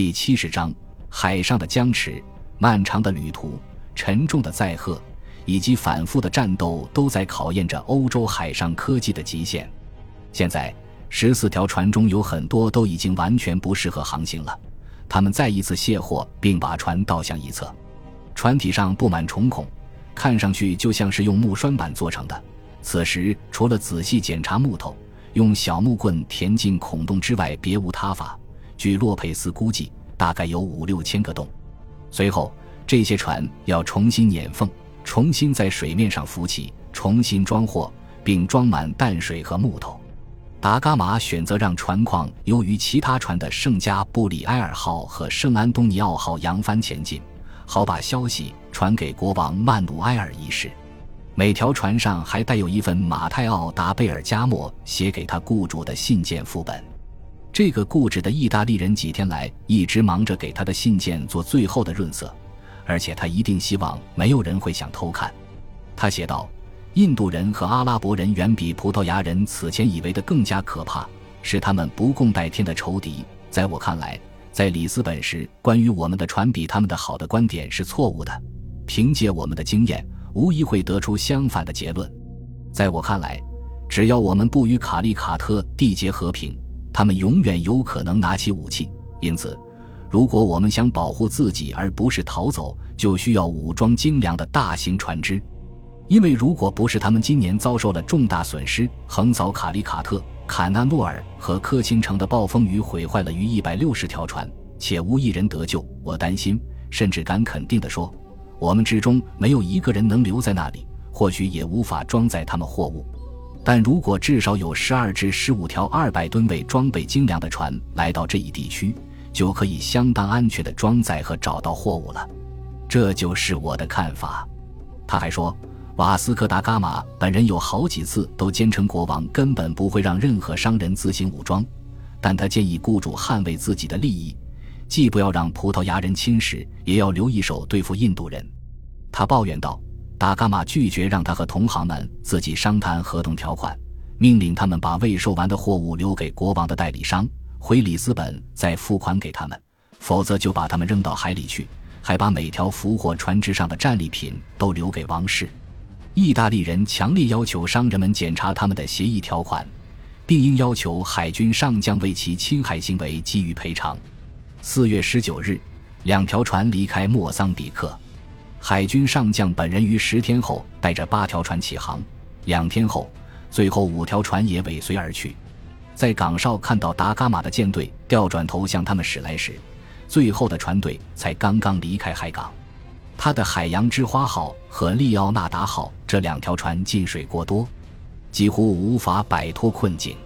第七十章：海上的僵持、漫长的旅途、沉重的载荷以及反复的战斗，都在考验着欧洲海上科技的极限。现在，十四条船中有很多都已经完全不适合航行了。他们再一次卸货，并把船倒向一侧。船体上布满虫孔，看上去就像是用木栓板做成的。此时，除了仔细检查木头，用小木棍填进孔洞之外，别无他法。据洛佩斯估计，大概有五六千个洞。随后，这些船要重新碾缝，重新在水面上浮起，重新装货，并装满淡水和木头。达伽马选择让船况优于其他船的圣加布里埃尔号和圣安东尼奥号扬帆前进，好把消息传给国王曼努埃尔一世。每条船上还带有一份马泰奥达贝尔加莫写给他雇主的信件副本。这个固执的意大利人几天来一直忙着给他的信件做最后的润色，而且他一定希望没有人会想偷看。他写道：“印度人和阿拉伯人远比葡萄牙人此前以为的更加可怕，是他们不共戴天的仇敌。在我看来，在里斯本时关于我们的船比他们的好的观点是错误的。凭借我们的经验，无疑会得出相反的结论。在我看来，只要我们不与卡利卡特缔结和平。”他们永远有可能拿起武器，因此，如果我们想保护自己而不是逃走，就需要武装精良的大型船只。因为如果不是他们今年遭受了重大损失，横扫卡里卡特、坎纳诺尔和科钦城的暴风雨毁坏了逾一百六十条船，且无一人得救，我担心，甚至敢肯定地说，我们之中没有一个人能留在那里，或许也无法装载他们货物。但如果至少有十二至十五条二百吨位、装备精良的船来到这一地区，就可以相当安全的装载和找到货物了。这就是我的看法。他还说，瓦斯科·达伽马本人有好几次都坚称国王根本不会让任何商人自行武装，但他建议雇主捍卫自己的利益，既不要让葡萄牙人侵蚀，也要留一手对付印度人。他抱怨道。达伽马拒绝让他和同行们自己商谈合同条款，命令他们把未售完的货物留给国王的代理商，回里斯本再付款给他们，否则就把他们扔到海里去，还把每条俘获船只上的战利品都留给王室。意大利人强烈要求商人们检查他们的协议条款，并应要求海军上将为其侵害行为给予赔偿。四月十九日，两条船离开莫桑比克。海军上将本人于十天后带着八条船起航，两天后，最后五条船也尾随而去。在港哨看到达伽马的舰队调转头向他们驶来时，最后的船队才刚刚离开海港。他的海洋之花号和利奥纳达号这两条船进水过多，几乎无法摆脱困境。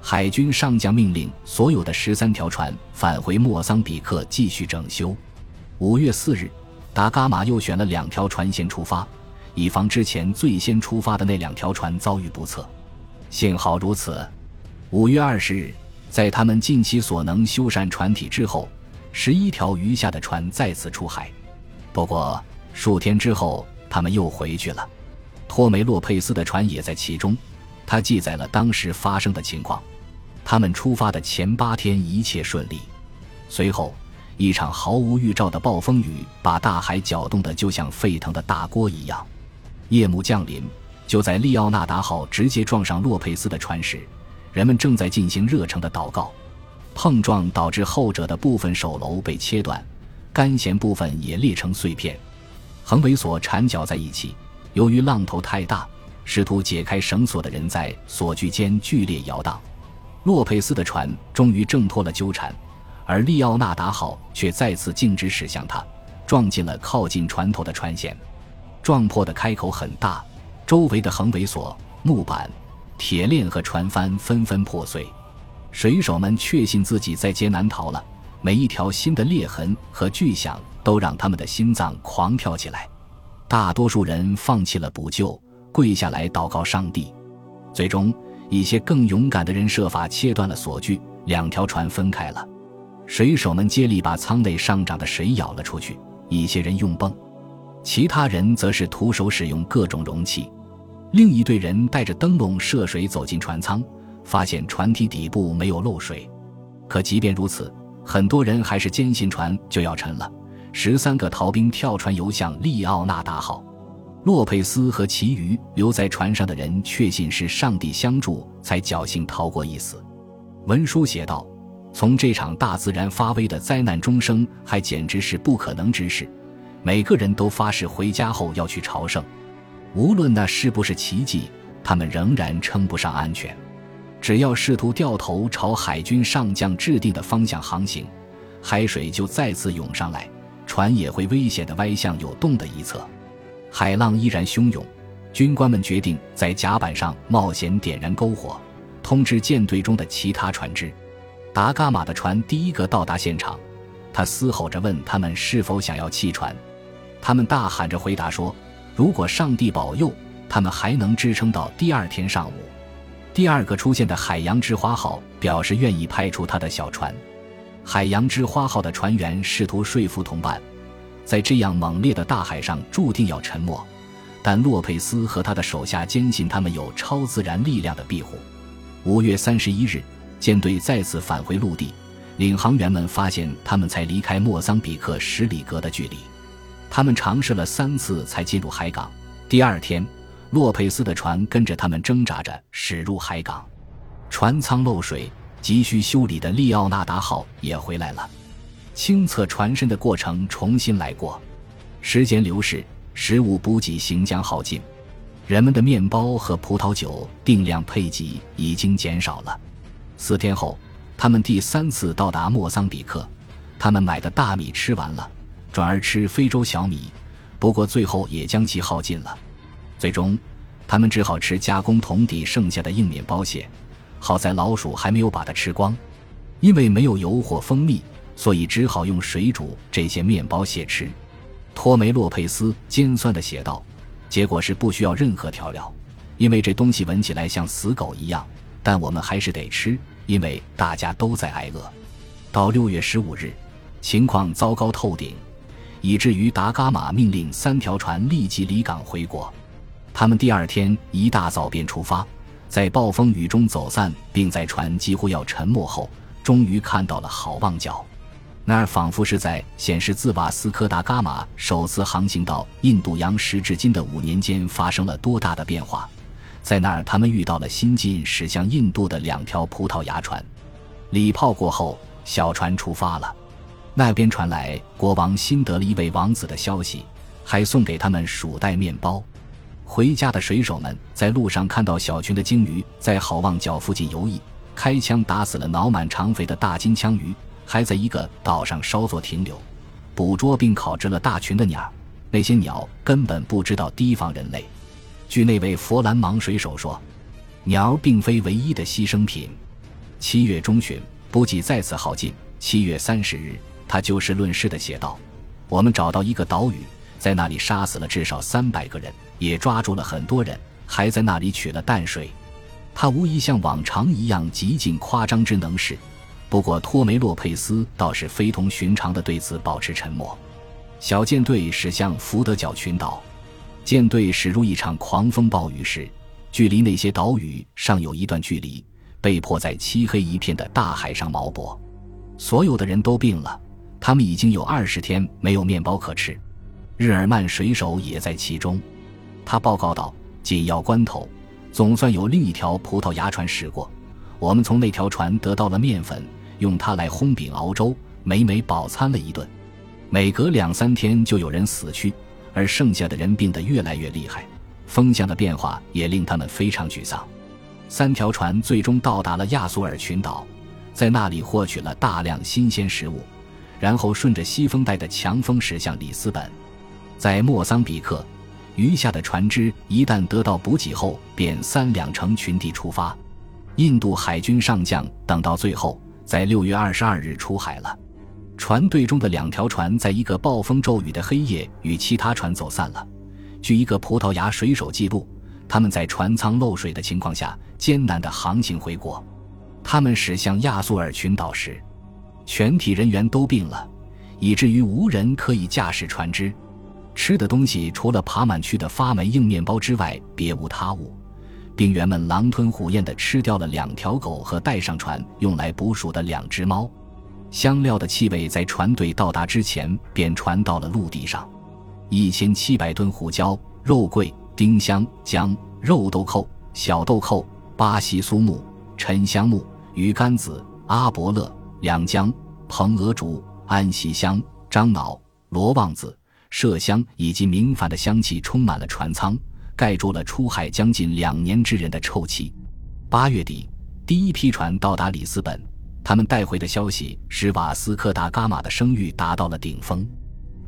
海军上将命令所有的十三条船返回莫桑比克继续整修。五月四日。达伽马又选了两条船先出发，以防之前最先出发的那两条船遭遇不测。幸好如此。五月二十日，在他们尽其所能修缮船体之后，十一条余下的船再次出海。不过数天之后，他们又回去了。托梅洛佩斯的船也在其中，他记载了当时发生的情况。他们出发的前八天一切顺利，随后。一场毫无预兆的暴风雨把大海搅动得就像沸腾的大锅一样。夜幕降临，就在利奥纳达号直接撞上洛佩斯的船时，人们正在进行热诚的祷告。碰撞导致后者的部分手楼被切断，干舷部分也裂成碎片，横尾索缠绞在一起。由于浪头太大，试图解开绳索的人在索具间剧烈摇荡。洛佩斯的船终于挣脱了纠缠。而利奥纳达号却再次径直驶向他，撞进了靠近船头的船舷，撞破的开口很大，周围的横尾索、木板、铁链和船帆纷纷破碎。水手们确信自己在劫难逃了，每一条新的裂痕和巨响都让他们的心脏狂跳起来。大多数人放弃了补救，跪下来祷告上帝。最终，一些更勇敢的人设法切断了锁具，两条船分开了。水手们接力把舱内上涨的水舀了出去，一些人用泵，其他人则是徒手使用各种容器。另一队人带着灯笼涉水走进船舱，发现船体底部没有漏水。可即便如此，很多人还是坚信船就要沉了。十三个逃兵跳船游向利奥纳达号。洛佩斯和其余留在船上的人确信是上帝相助，才侥幸逃过一死。文书写道：“从这场大自然发威的灾难中生，还简直是不可能之事。每个人都发誓回家后要去朝圣，无论那是不是奇迹，他们仍然称不上安全。只要试图掉头朝海军上将制定的方向航行，海水就再次涌上来，船也会危险的歪向有洞的一侧。海浪依然汹涌，军官们决定在甲板上冒险点燃篝火。”通知舰队中的其他船只，达伽马的船第一个到达现场。他嘶吼着问他们是否想要弃船。他们大喊着回答说：“如果上帝保佑，他们还能支撑到第二天上午。”第二个出现的海洋之花号表示愿意派出他的小船。海洋之花号的船员试图说服同伴，在这样猛烈的大海上注定要沉没，但洛佩斯和他的手下坚信他们有超自然力量的庇护。五月三十一日，舰队再次返回陆地。领航员们发现，他们才离开莫桑比克十里格的距离。他们尝试了三次才进入海港。第二天，洛佩斯的船跟着他们挣扎着驶入海港。船舱漏水，急需修理的利奥纳达号也回来了。清测船身的过程重新来过。时间流逝，食物补给行将耗尽。人们的面包和葡萄酒定量配给已经减少了。四天后，他们第三次到达莫桑比克。他们买的大米吃完了，转而吃非洲小米，不过最后也将其耗尽了。最终，他们只好吃加工桶底剩下的硬面包屑。好在老鼠还没有把它吃光，因为没有油或蜂蜜，所以只好用水煮这些面包屑吃。托梅洛佩斯尖酸地写道。结果是不需要任何调料，因为这东西闻起来像死狗一样。但我们还是得吃，因为大家都在挨饿。到六月十五日，情况糟糕透顶，以至于达伽马命令三条船立即离港回国。他们第二天一大早便出发，在暴风雨中走散，并在船几乎要沉没后，终于看到了好望角。那儿仿佛是在显示自瓦斯科·达伽马首次航行到印度洋时至今的五年间发生了多大的变化。在那儿，他们遇到了新近驶向印度的两条葡萄牙船。礼炮过后，小船出发了。那边传来国王新得了一位王子的消息，还送给他们鼠袋、面包。回家的水手们在路上看到小群的鲸鱼在好望角附近游弋，开枪打死了脑满肠肥的大金枪鱼。还在一个岛上稍作停留，捕捉并烤制了大群的鸟。那些鸟根本不知道提防人类。据那位佛兰芒水手说，鸟并非唯一的牺牲品。七月中旬，补给再次耗尽。七月三十日，他就事论事地写道：“我们找到一个岛屿，在那里杀死了至少三百个人，也抓住了很多人，还在那里取了淡水。”他无疑像往常一样极尽夸张之能事。不过，托梅洛佩斯倒是非同寻常的对此保持沉默。小舰队驶向福德角群岛，舰队驶入一场狂风暴雨时，距离那些岛屿尚有一段距离，被迫在漆黑一片的大海上锚泊。所有的人都病了，他们已经有二十天没有面包可吃。日耳曼水手也在其中，他报告道：“紧要关头，总算有另一条葡萄牙船驶过，我们从那条船得到了面粉。”用它来烘饼熬粥，每每饱餐了一顿。每隔两三天就有人死去，而剩下的人病得越来越厉害。风向的变化也令他们非常沮丧。三条船最终到达了亚速尔群岛，在那里获取了大量新鲜食物，然后顺着西风带的强风驶向里斯本。在莫桑比克，余下的船只一旦得到补给后，便三两成群地出发。印度海军上将等到最后。在六月二十二日出海了，船队中的两条船在一个暴风骤雨的黑夜与其他船走散了。据一个葡萄牙水手记录，他们在船舱漏水的情况下艰难地航行回国。他们驶向亚速尔群岛时，全体人员都病了，以至于无人可以驾驶船只。吃的东西除了爬满去的发霉硬面包之外，别无他物。兵员们狼吞虎咽地吃掉了两条狗和带上船用来捕鼠的两只猫。香料的气味在船队到达之前便传到了陆地上。一千七百吨胡椒、肉桂、丁香、姜、肉豆蔻、小豆蔻、巴西苏木、沉香木、鱼干子、阿伯勒、两姜、蓬鹅竹、安息香、樟脑、罗望子、麝香以及明矾的香气充满了船舱，盖住了出海将近两年之人的臭气。八月底，第一批船到达里斯本。他们带回的消息使瓦斯科达伽马的声誉达到了顶峰，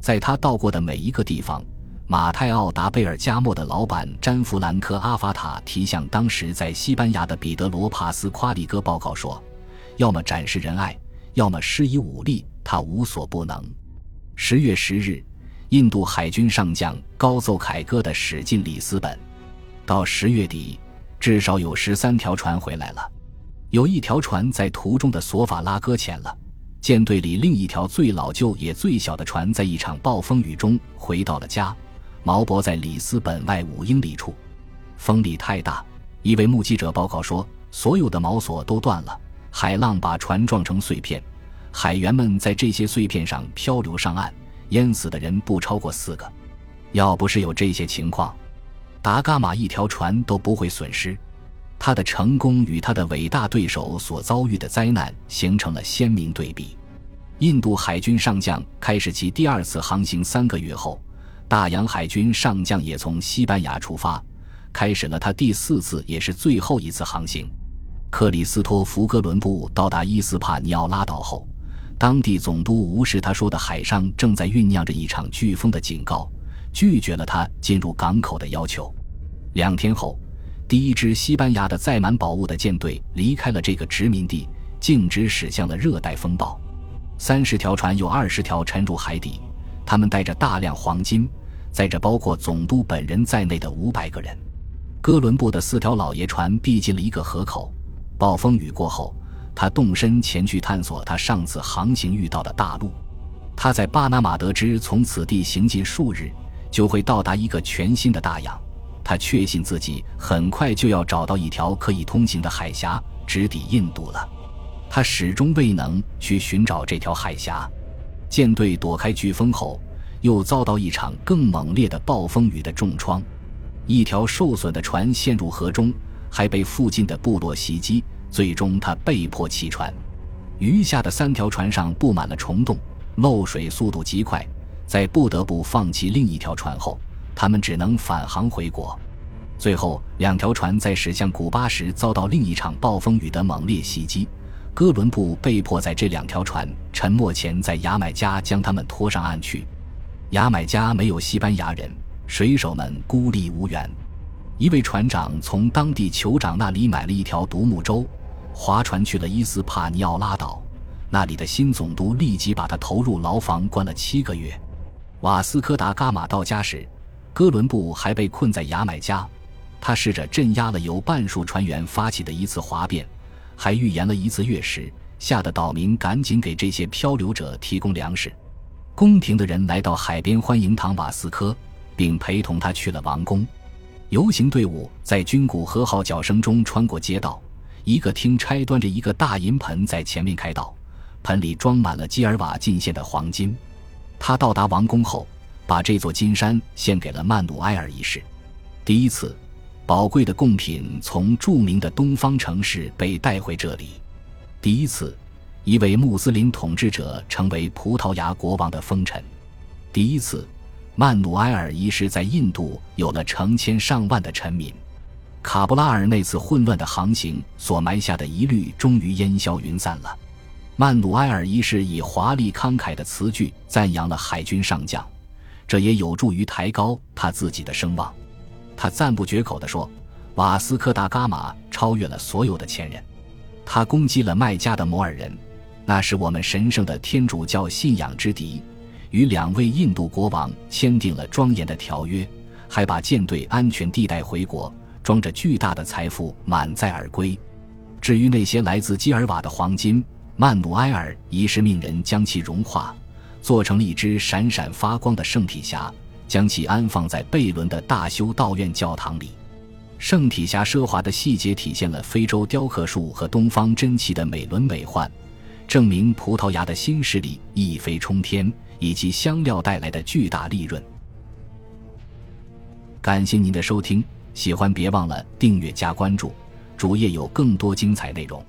在他到过的每一个地方，马泰奥达贝尔加莫的老板詹弗兰科阿法塔提向当时在西班牙的彼得罗帕斯夸利戈报告说：“要么展示仁爱，要么施以武力，他无所不能。”十月十日，印度海军上将高奏凯歌的驶进里斯本，到十月底，至少有十三条船回来了。有一条船在途中的索法拉搁浅了，舰队里另一条最老旧也最小的船在一场暴风雨中回到了家，锚泊在里斯本外五英里处。风力太大，一位目击者报告说，所有的锚索都断了，海浪把船撞成碎片，海员们在这些碎片上漂流上岸，淹死的人不超过四个。要不是有这些情况，达伽马一条船都不会损失。他的成功与他的伟大对手所遭遇的灾难形成了鲜明对比。印度海军上将开始其第二次航行三个月后，大洋海军上将也从西班牙出发，开始了他第四次也是最后一次航行。克里斯托弗·哥伦布到达伊斯帕尼奥拉岛后，当地总督无视他说的海上正在酝酿着一场飓风的警告，拒绝了他进入港口的要求。两天后。第一支西班牙的载满宝物的舰队离开了这个殖民地，径直驶向了热带风暴。三十条船有二十条沉入海底，他们带着大量黄金，载着包括总督本人在内的五百个人。哥伦布的四条老爷船逼近了一个河口。暴风雨过后，他动身前去探索他上次航行遇到的大陆。他在巴拿马得知，从此地行进数日，就会到达一个全新的大洋。他确信自己很快就要找到一条可以通行的海峡，直抵印度了。他始终未能去寻找这条海峡。舰队躲开飓风后，又遭到一场更猛烈的暴风雨的重创。一条受损的船陷入河中，还被附近的部落袭击。最终，他被迫弃船。余下的三条船上布满了虫洞，漏水速度极快。在不得不放弃另一条船后。他们只能返航回国。最后，两条船在驶向古巴时遭到另一场暴风雨的猛烈袭击。哥伦布被迫在这两条船沉没前，在牙买加将他们拖上岸去。牙买加没有西班牙人，水手们孤立无援。一位船长从当地酋长那里买了一条独木舟，划船去了伊斯帕尼奥拉岛。那里的新总督立即把他投入牢房，关了七个月。瓦斯科达伽马到家时。哥伦布还被困在牙买加，他试着镇压了由半数船员发起的一次哗变，还预言了一次月食，吓得岛民赶紧给这些漂流者提供粮食。宫廷的人来到海边欢迎唐瓦斯科，并陪同他去了王宫。游行队伍在军鼓和号角声中穿过街道，一个听差端着一个大银盆在前面开道，盆里装满了基尔瓦进献的黄金。他到达王宫后。把这座金山献给了曼努埃尔一世。第一次，宝贵的贡品从著名的东方城市被带回这里。第一次，一位穆斯林统治者成为葡萄牙国王的封臣。第一次，曼努埃尔一世在印度有了成千上万的臣民。卡布拉尔那次混乱的航行所埋下的疑虑终于烟消云散了。曼努埃尔一世以华丽慷慨的词句赞扬了海军上将。这也有助于抬高他自己的声望。他赞不绝口地说：“瓦斯科达伽马超越了所有的前人。他攻击了麦加的摩尔人，那是我们神圣的天主教信仰之敌。与两位印度国王签订了庄严的条约，还把舰队安全地带回国，装着巨大的财富满载而归。至于那些来自基尔瓦的黄金，曼努埃尔一世命人将其融化。”做成了一只闪闪发光的圣体匣，将其安放在贝伦的大修道院教堂里。圣体匣奢华的细节体现了非洲雕刻术和东方珍奇的美轮美奂，证明葡萄牙的新势力一飞冲天，以及香料带来的巨大利润。感谢您的收听，喜欢别忘了订阅加关注，主页有更多精彩内容。